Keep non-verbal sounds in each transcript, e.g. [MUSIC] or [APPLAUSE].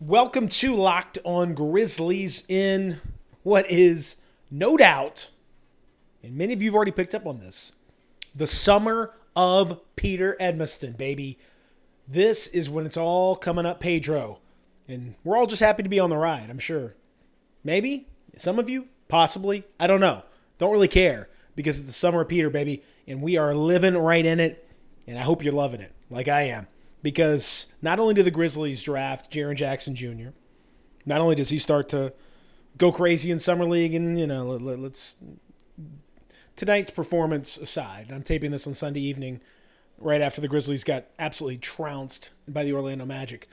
Welcome to Locked on Grizzlies in what is no doubt, and many of you have already picked up on this, the summer of Peter Edmiston, baby. This is when it's all coming up, Pedro. And we're all just happy to be on the ride, I'm sure. Maybe? Some of you? Possibly? I don't know. Don't really care because it's the summer of Peter, baby. And we are living right in it. And I hope you're loving it like I am because not only do the Grizzlies draft Jaren Jackson Jr., not only does he start to go crazy in summer league, and you know, let, us tonight's performance aside, I'm taping this on Sunday evening, right after the Grizzlies got absolutely trounced by the Orlando Magic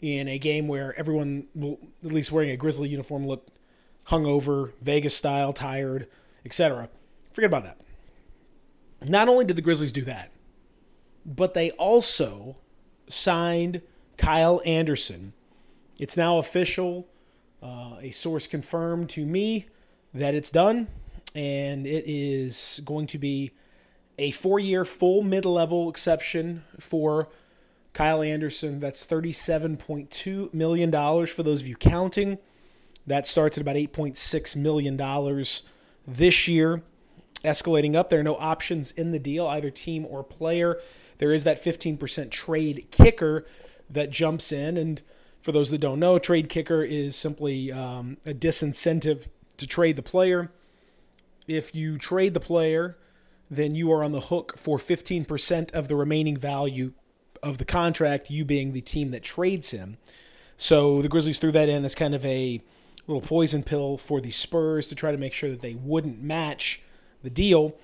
in a game where everyone, at least wearing a Grizzly uniform, looked hungover, Vegas style, tired, etc. Forget about that. Not only did the Grizzlies do that, but they also signed Kyle Anderson. It's now official. Uh, a source confirmed to me that it's done, and it is going to be a four year full mid level exception for Kyle Anderson. That's $37.2 million for those of you counting. That starts at about $8.6 million this year, escalating up. There are no options in the deal, either team or player there is that 15% trade kicker that jumps in. And for those that don't know, trade kicker is simply um, a disincentive to trade the player. If you trade the player, then you are on the hook for 15% of the remaining value of the contract, you being the team that trades him. So the Grizzlies threw that in as kind of a little poison pill for the Spurs to try to make sure that they wouldn't match the deal.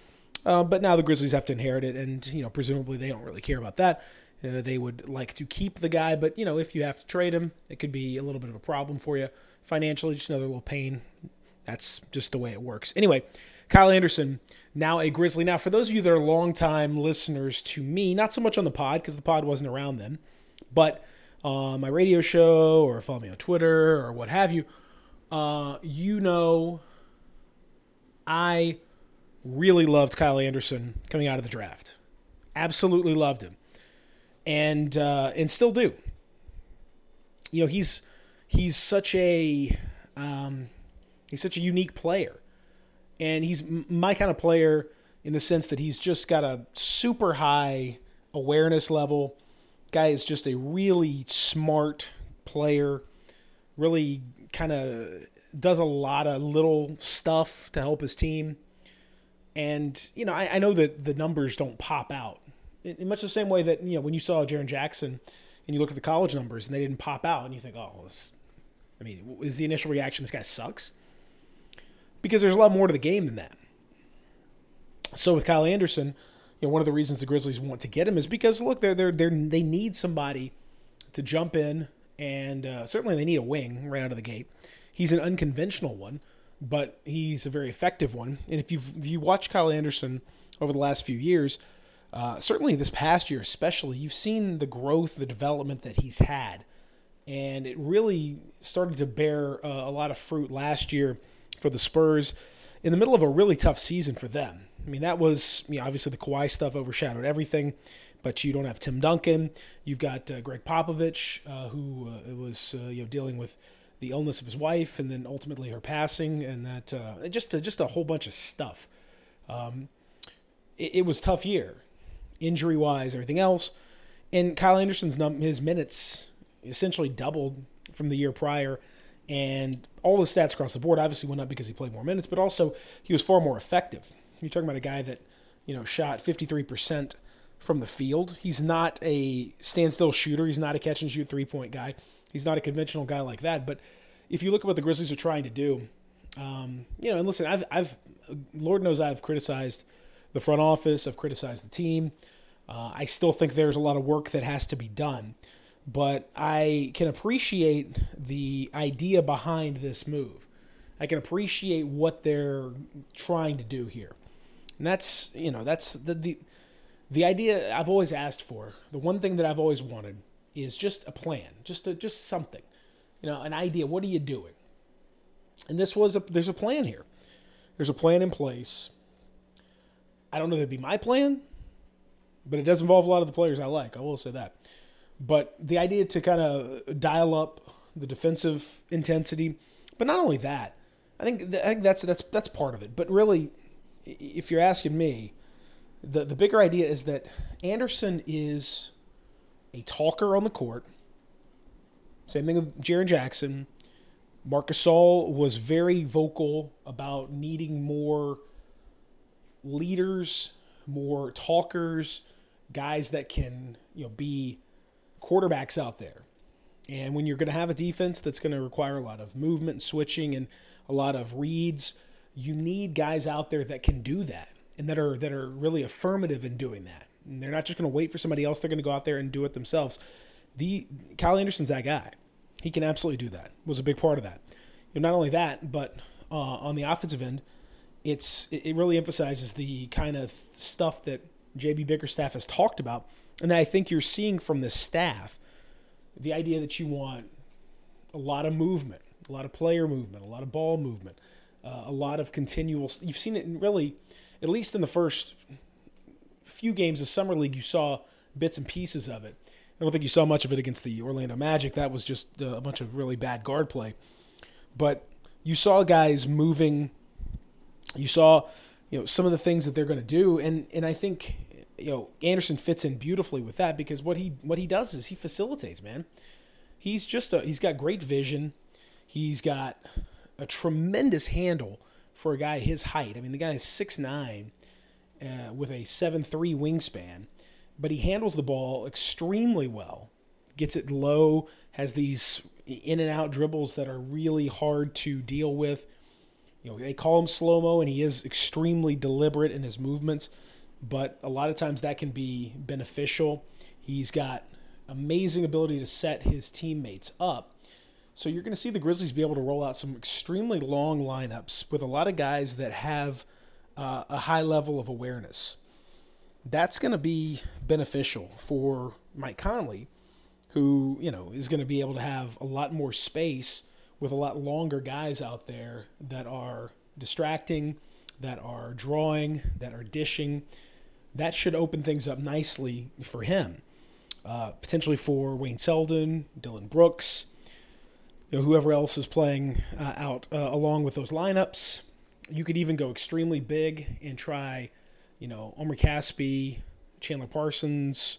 Uh, but now the Grizzlies have to inherit it, and you know presumably they don't really care about that. Uh, they would like to keep the guy, but you know if you have to trade him, it could be a little bit of a problem for you financially. Just another little pain. That's just the way it works. Anyway, Kyle Anderson, now a Grizzly. Now, for those of you that are longtime listeners to me, not so much on the pod because the pod wasn't around then, but on my radio show or follow me on Twitter or what have you, uh, you know I really loved Kyle Anderson coming out of the draft. Absolutely loved him, and uh, and still do. You know, he's he's such a um, he's such a unique player, and he's my kind of player in the sense that he's just got a super high awareness level. Guy is just a really smart player. Really kind of does a lot of little stuff to help his team. And, you know, I, I know that the numbers don't pop out in, in, much the same way that, you know, when you saw Jaren Jackson and you look at the college numbers and they didn't pop out and you think, oh, this, I mean, is the initial reaction this guy sucks? Because there's a lot more to the game than that. So with Kyle Anderson, you know, one of the reasons the Grizzlies want to get him is because look, they're they're, they're they need somebody to jump in, and uh, certainly they need a wing right out of the gate. He's an unconventional one, but he's a very effective one. And if you if you watch Kyle Anderson over the last few years, uh, certainly this past year especially, you've seen the growth, the development that he's had, and it really started to bear uh, a lot of fruit last year for the Spurs in the middle of a really tough season for them. I mean, that was you know, obviously the Kawhi stuff overshadowed everything, but you don't have Tim Duncan. You've got uh, Gregg Popovich, uh, who uh, was uh, you know dealing with the illness of his wife, and then ultimately her passing, and that uh, just a, just a whole bunch of stuff. Um, it, it, was tough year, injury wise, everything else, and Kyle Anderson's num- his minutes essentially doubled from the year prior, and all the stats across the board obviously went up because he played more minutes, but also he was far more effective. You're talking about a guy that you know shot 53 percent from the field. He's not a standstill shooter. He's not a catch and shoot three point guy. He's not a conventional guy like that. But if you look at what the Grizzlies are trying to do, um, you know, and listen, I've, I've, Lord knows I've criticized the front office, I've criticized the team. Uh, I still think there's a lot of work that has to be done, but I can appreciate the idea behind this move. I can appreciate what they're trying to do here, and that's you know that's the the the idea I've always asked for. The one thing that I've always wanted is just a plan, just a, just something, you know, an idea. What are you doing? And this was a there's a plan here. There's a plan in place. I don't know if it'd be my plan, but it does involve a lot of the players I like. I will say that. But the idea to kind of dial up the defensive intensity, but not only that. I think, I think that's that's that's part of it. But really, if you're asking me, the the bigger idea is that Anderson is a talker on the court. Same thing with Jaren Jackson. Marcus Gasol was very vocal about needing more leaders, more talkers, guys that can you know be quarterbacks out there. And when you're going to have a defense that's going to require a lot of movement and switching and a lot of reads, you need guys out there that can do that and that are that are really affirmative in doing that. They're not just going to wait for somebody else; they're going to go out there and do it themselves. The Kyle Anderson's that guy. He can absolutely do that. Was a big part of that. And not only that, but uh, on the offensive end, it's it really emphasizes the kind of stuff that JB Bickerstaff has talked about, and that I think you're seeing from the staff. The idea that you want a lot of movement, a lot of player movement, a lot of ball movement, uh, a lot of continual. You've seen it in really, at least in the first few games of summer league. You saw bits and pieces of it. I don't think you saw much of it against the Orlando Magic. That was just uh, a bunch of really bad guard play. But you saw guys moving. You saw, you know, some of the things that they're going to do, and and I think you know Anderson fits in beautifully with that because what he what he does is he facilitates, man. He's just a he's got great vision. He's got a tremendous handle for a guy his height. I mean, the guy is six nine, uh, with a seven three wingspan, but he handles the ball extremely well. Gets it low, has these in and out dribbles that are really hard to deal with. You know, they call him slow mo, and he is extremely deliberate in his movements but a lot of times that can be beneficial. He's got amazing ability to set his teammates up. So you're going to see the Grizzlies be able to roll out some extremely long lineups with a lot of guys that have uh, a high level of awareness. That's going to be beneficial for Mike Conley, who you know is going to be able to have a lot more space with a lot longer guys out there that are distracting, that are drawing, that are dishing that should open things up nicely for him. Uh, potentially for Wayne Selden, Dillon Brooks, you know, whoever else is playing uh, out uh, along with those lineups. You could even go extremely big and try, you know, Omri Casspi, Chandler Parsons,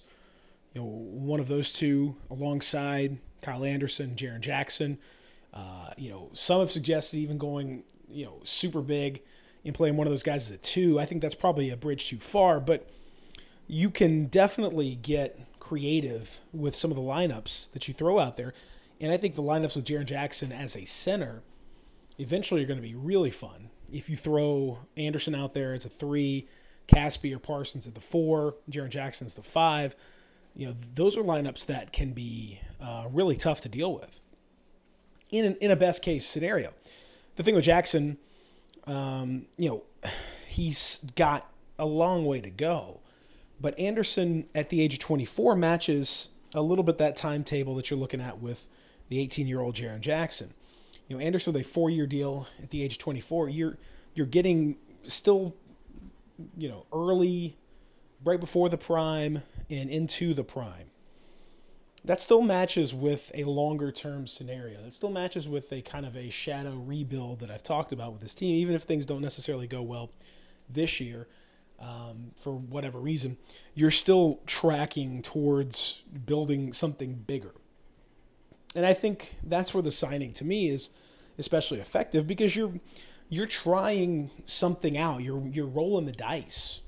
you know, one of those two alongside Kyle Anderson, Jaren Jackson. Uh, you know, some have suggested even going, you know, super big and playing one of those guys as a two. I think that's probably a bridge too far, but you can definitely get creative with some of the lineups that you throw out there. And I think the lineups with Jaren Jackson as a center eventually are going to be really fun. If you throw Anderson out there as a three, Casspi or Parsons at the four, Jaren Jackson's the five, you know, those are lineups that can be uh, really tough to deal with in, an, in a best case scenario. The thing with Jackson, um, you know, [SIGHS] he's got a long way to go. But Anderson at the age of 24 matches a little bit that timetable that you're looking at with the 18 year old Jaren Jackson. You know, Anderson with a four year deal at the age of 24, you're you're getting still, you know, early, right before the prime and into the prime. That still matches with a longer term scenario. That still matches with a kind of a shadow rebuild that I've talked about with this team, even if things don't necessarily go well this year um, for whatever reason, you're still tracking towards building something bigger. And I think that's where the signing to me is especially effective because you're you're trying something out. You're you're rolling the dice.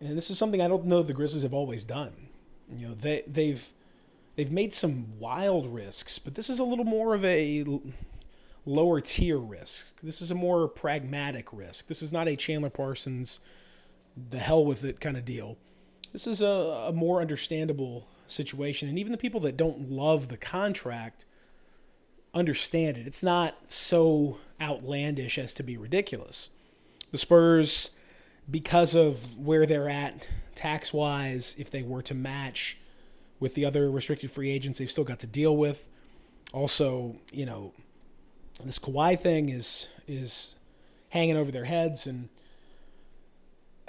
And this is something I don't know the Grizzlies have always done. You know, they they've they've made some wild risks, but this is a little more of a lower tier risk. This is a more pragmatic risk. This is not a Chandler Parsons the hell with it kind of deal. This is a, a more understandable situation. And even the people that don't love the contract understand it. It's not so outlandish as to be ridiculous. The Spurs, because of where they're at tax wise, if they were to match with the other restricted free agents, they've still got to deal with. Also, you know, this Kawhi thing is is hanging over their heads, and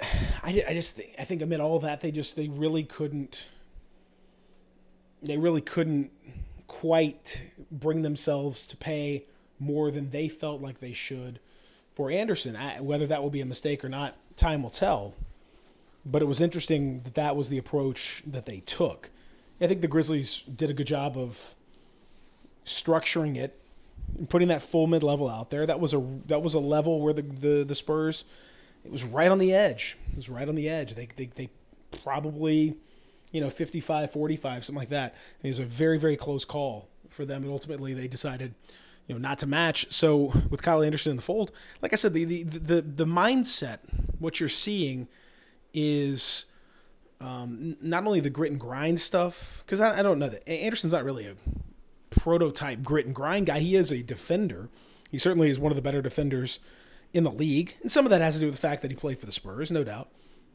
[SIGHS] I, I just think, I think amid all that they just they really couldn't they really couldn't quite bring themselves to pay more than they felt like they should for Anderson. I, whether that will be a mistake or not, time will tell. But it was interesting that that was the approach that they took. I think the Grizzlies did a good job of structuring it and putting that full mid level out there. That was a that was a level where the, the, the Spurs it was right on the edge. It was right on the edge. They they, they probably you know 55 45 something like that. And it was a very very close call for them and ultimately they decided you know not to match. So with Kyle Anderson in the fold, like I said the the the, the mindset what you're seeing is um, not only the grit and grind stuff, because I, I, don't know that Anderson's not really a prototype grit and grind guy. He is a defender. He certainly is one of the better defenders in the league, and some of that has to do with the fact that he played for the Spurs, no doubt.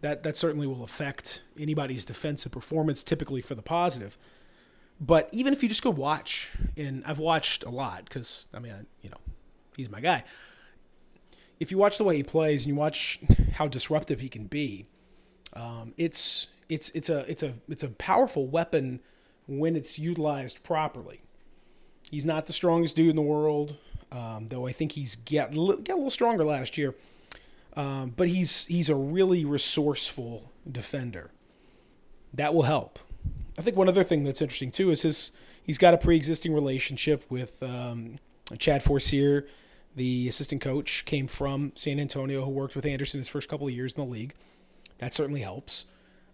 That that certainly will affect anybody's defensive performance, typically for the positive. But even if you just go watch, and I've watched a lot because I mean, you know, he's my guy. If you watch the way he plays and you watch how disruptive he can be, um, it's it's it's a it's a it's a powerful weapon when it's utilized properly. He's not the strongest dude in the world, um, though I think he's get got a little stronger last year. Um, but he's he's a really resourceful defender. That will help. I think one other thing that's interesting too is his he's got a pre-existing relationship with um, Chad Forcier, the assistant coach, came from San Antonio, who worked with Anderson his first couple of years in the league. That certainly helps.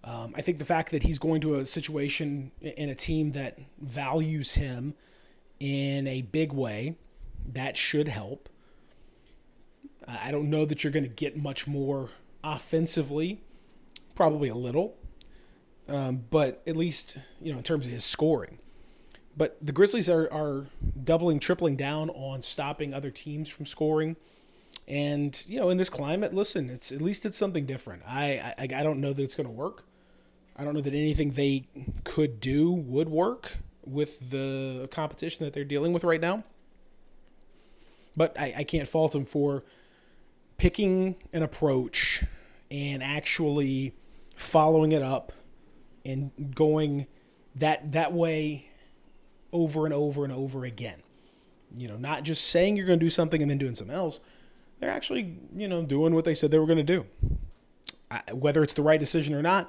Um, I think the fact that he's going to a situation in a team that values him in a big way, that should help. I don't know that you're going to get much more offensively, probably a little, um, but at least you know in terms of his scoring. But the Grizzlies are, are doubling, tripling down on stopping other teams from scoring. And you know, in this climate, listen, it's at least it's something different. I I, I don't know that it's going to work. I don't know that anything they could do would work with the competition that they're dealing with right now. But I, I can't fault them for picking an approach and actually following it up and going that that way over and over and over again. You know, not just saying you're going to do something and then doing something else, they're actually, you know, doing what they said they were going to do. I, whether it's the right decision or not,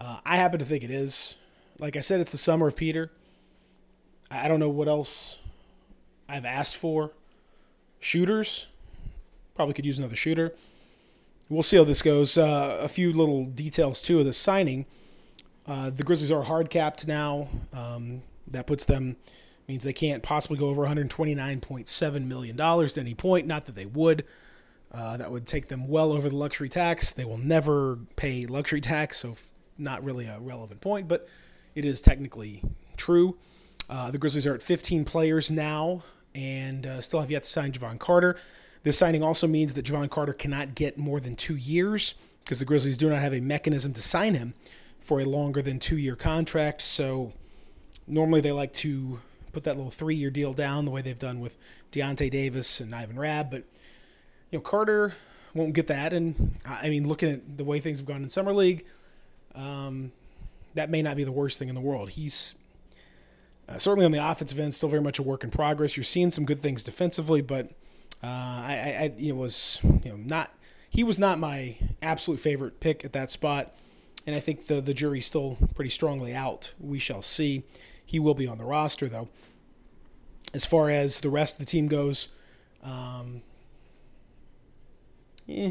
uh, I happen to think it is. Like I said, it's the summer of Peter. I don't know what else I've asked for. Shooters, probably could use another shooter. We'll see how this goes. Uh, a few little details too of the signing. Uh, the Grizzlies are hard capped now. Um, that puts them means they can't possibly go over 129.7 million dollars at any point. Not that they would. Uh, that would take them well over the luxury tax. They will never pay luxury tax, so not really a relevant point, but it is technically true. Uh, the Grizzlies are at 15 players now and uh, still have yet to sign Jevon Carter. This signing also means that Jevon Carter cannot get more than two years because the Grizzlies do not have a mechanism to sign him for a longer than two year contract. So normally they like to put that little three year deal down the way they've done with Deyonta Davis and Ivan Rabb. But, you know, Carter won't get that. And, I mean, looking at the way things have gone in Summer League, um, that may not be the worst thing in the world. He's uh, certainly on the offensive end, still very much a work in progress. You're seeing some good things defensively, but uh, I, I, it was you know not he was not my absolute favorite pick at that spot, and I think the the jury's still pretty strongly out. We shall see. He will be on the roster though. As far as the rest of the team goes, um, eh,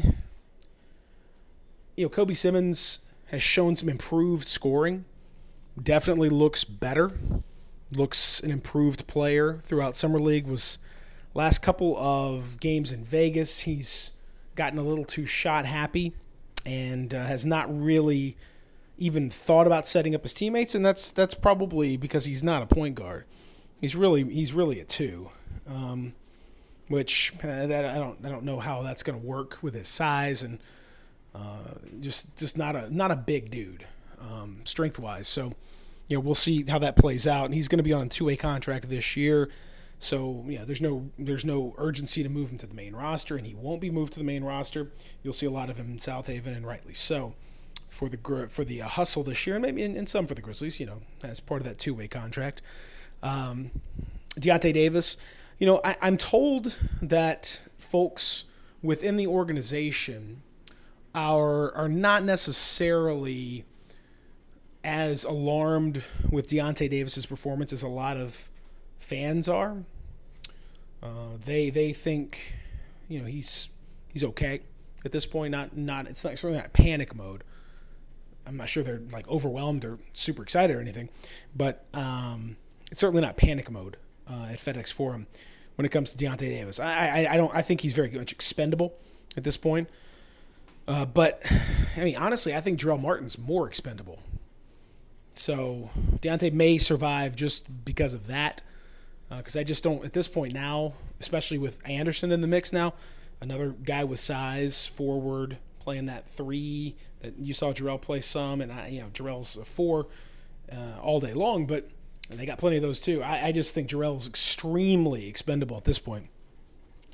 you know, Kobe Simmons has shown some improved scoring. Definitely looks better. Looks an improved player throughout summer league. Was last couple of games in Vegas. He's gotten a little too shot happy and uh, has not really even thought about setting up his teammates, and that's that's probably because he's not a point guard. He's really he's really a two, um, which uh, that I don't I don't know how that's going to work with his size and uh, just just not a not a big dude um, strength wise. So you know we'll see how that plays out. And he's going to be on a two way contract this year. So yeah, there's no there's no urgency to move him to the main roster, and he won't be moved to the main roster. You'll see a lot of him in Southaven, and rightly so for the for the uh, hustle this year, and maybe in, in, some for the Grizzlies. You know, as part of that two way contract. Um, Deyonta Davis, you know, I, I'm told that folks within the organization are are not necessarily as alarmed with Deyonta Davis's performance as a lot of fans are. Uh, they they think, you know, he's he's okay at this point. Not not it's not certainly not panic mode. I'm not sure they're like overwhelmed or super excited or anything, but um, it's certainly not panic mode uh, at FedEx Forum when it comes to Deyonta Davis. I, I I don't I think he's very much expendable at this point. Uh, but I mean, honestly, I think Jarell Martin's more expendable. So Deyonta may survive just because of that. Because uh, I just don't at this point now, especially with Anderson in the mix now, another guy with size, forward, playing that three that you saw Jarell play some, and I, you know Jarell's a four uh, all day long, but they got plenty of those too. I, I just think Jarell's extremely expendable at this point,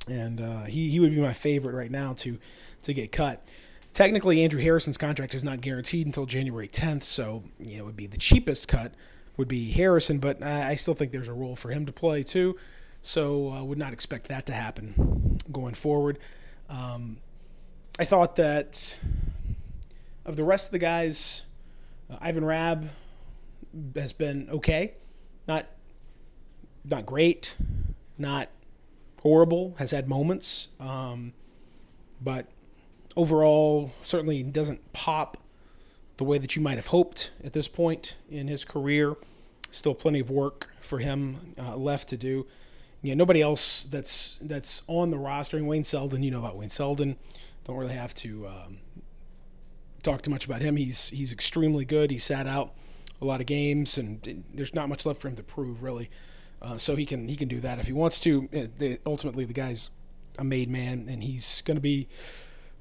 and uh, he he would be my favorite right now to to get cut. Technically, Andrew Harrison's contract is not guaranteed until January 10th, so you know it would be the cheapest cut would be Harrison, but I still think there's a role for him to play too. So I uh, would not expect that to happen going forward. Um, I thought that of the rest of the guys, uh, Ivan Rabb has been okay, not not great, not horrible. Has had moments, um, but overall, certainly doesn't pop the way that you might have hoped at this point in his career. Still plenty of work for him uh, left to do. Yeah, nobody else that's that's on the roster. And Wayne Selden, you know about Wayne Selden. Don't really have to um, talk too much about him. He's he's extremely good. He sat out a lot of games, and there's not much left for him to prove really. Uh, so he can he can do that if he wants to. Uh, ultimately, the guy's a made man, and he's going to be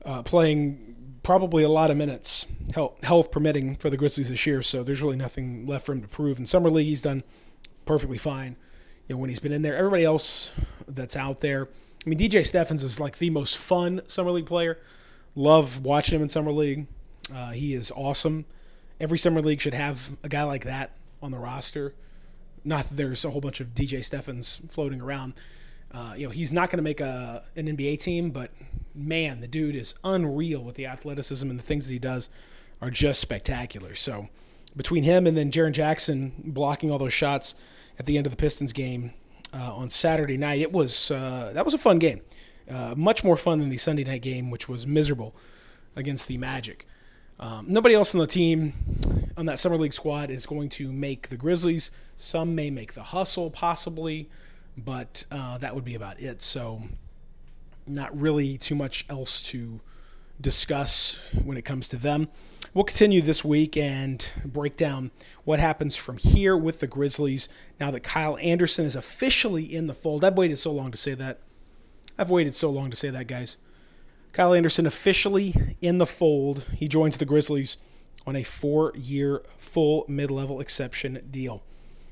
uh, playing probably a lot of minutes, health, permitting, for the Grizzlies this year. So there's really nothing left for him to prove. In summer league, he's done perfectly fine. You know, when he's been in there, everybody else that's out there. I mean, DJ Stephens is like the most fun summer league player. Love watching him in summer league. Uh, he is awesome. Every summer league should have a guy like that on the roster. Not that there's a whole bunch of DJ Stephens floating around. Uh, you know, he's not going to make a an NBA team, but man, the dude is unreal with the athleticism and the things that he does are just spectacular. So between him and then Jaren Jackson blocking all those shots at the end of the Pistons game uh, on Saturday night, it was uh, that was a fun game. Uh, much more fun than the Sunday night game, which was miserable against the Magic. Um, nobody else on the team on that summer league squad is going to make the Grizzlies. Some may make the hustle, possibly, but uh, that would be about it. So not really too much else to discuss when it comes to them. We'll continue this week and break down what happens from here with the Grizzlies now that Kyle Anderson is officially in the fold. I've waited so long to say that. I've waited so long to say that, guys. Kyle Anderson officially in the fold. He joins the Grizzlies on a four year full mid level exception deal.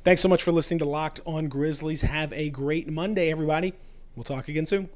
Thanks so much for listening to Locked on Grizzlies. Have a great Monday, everybody. We'll talk again soon.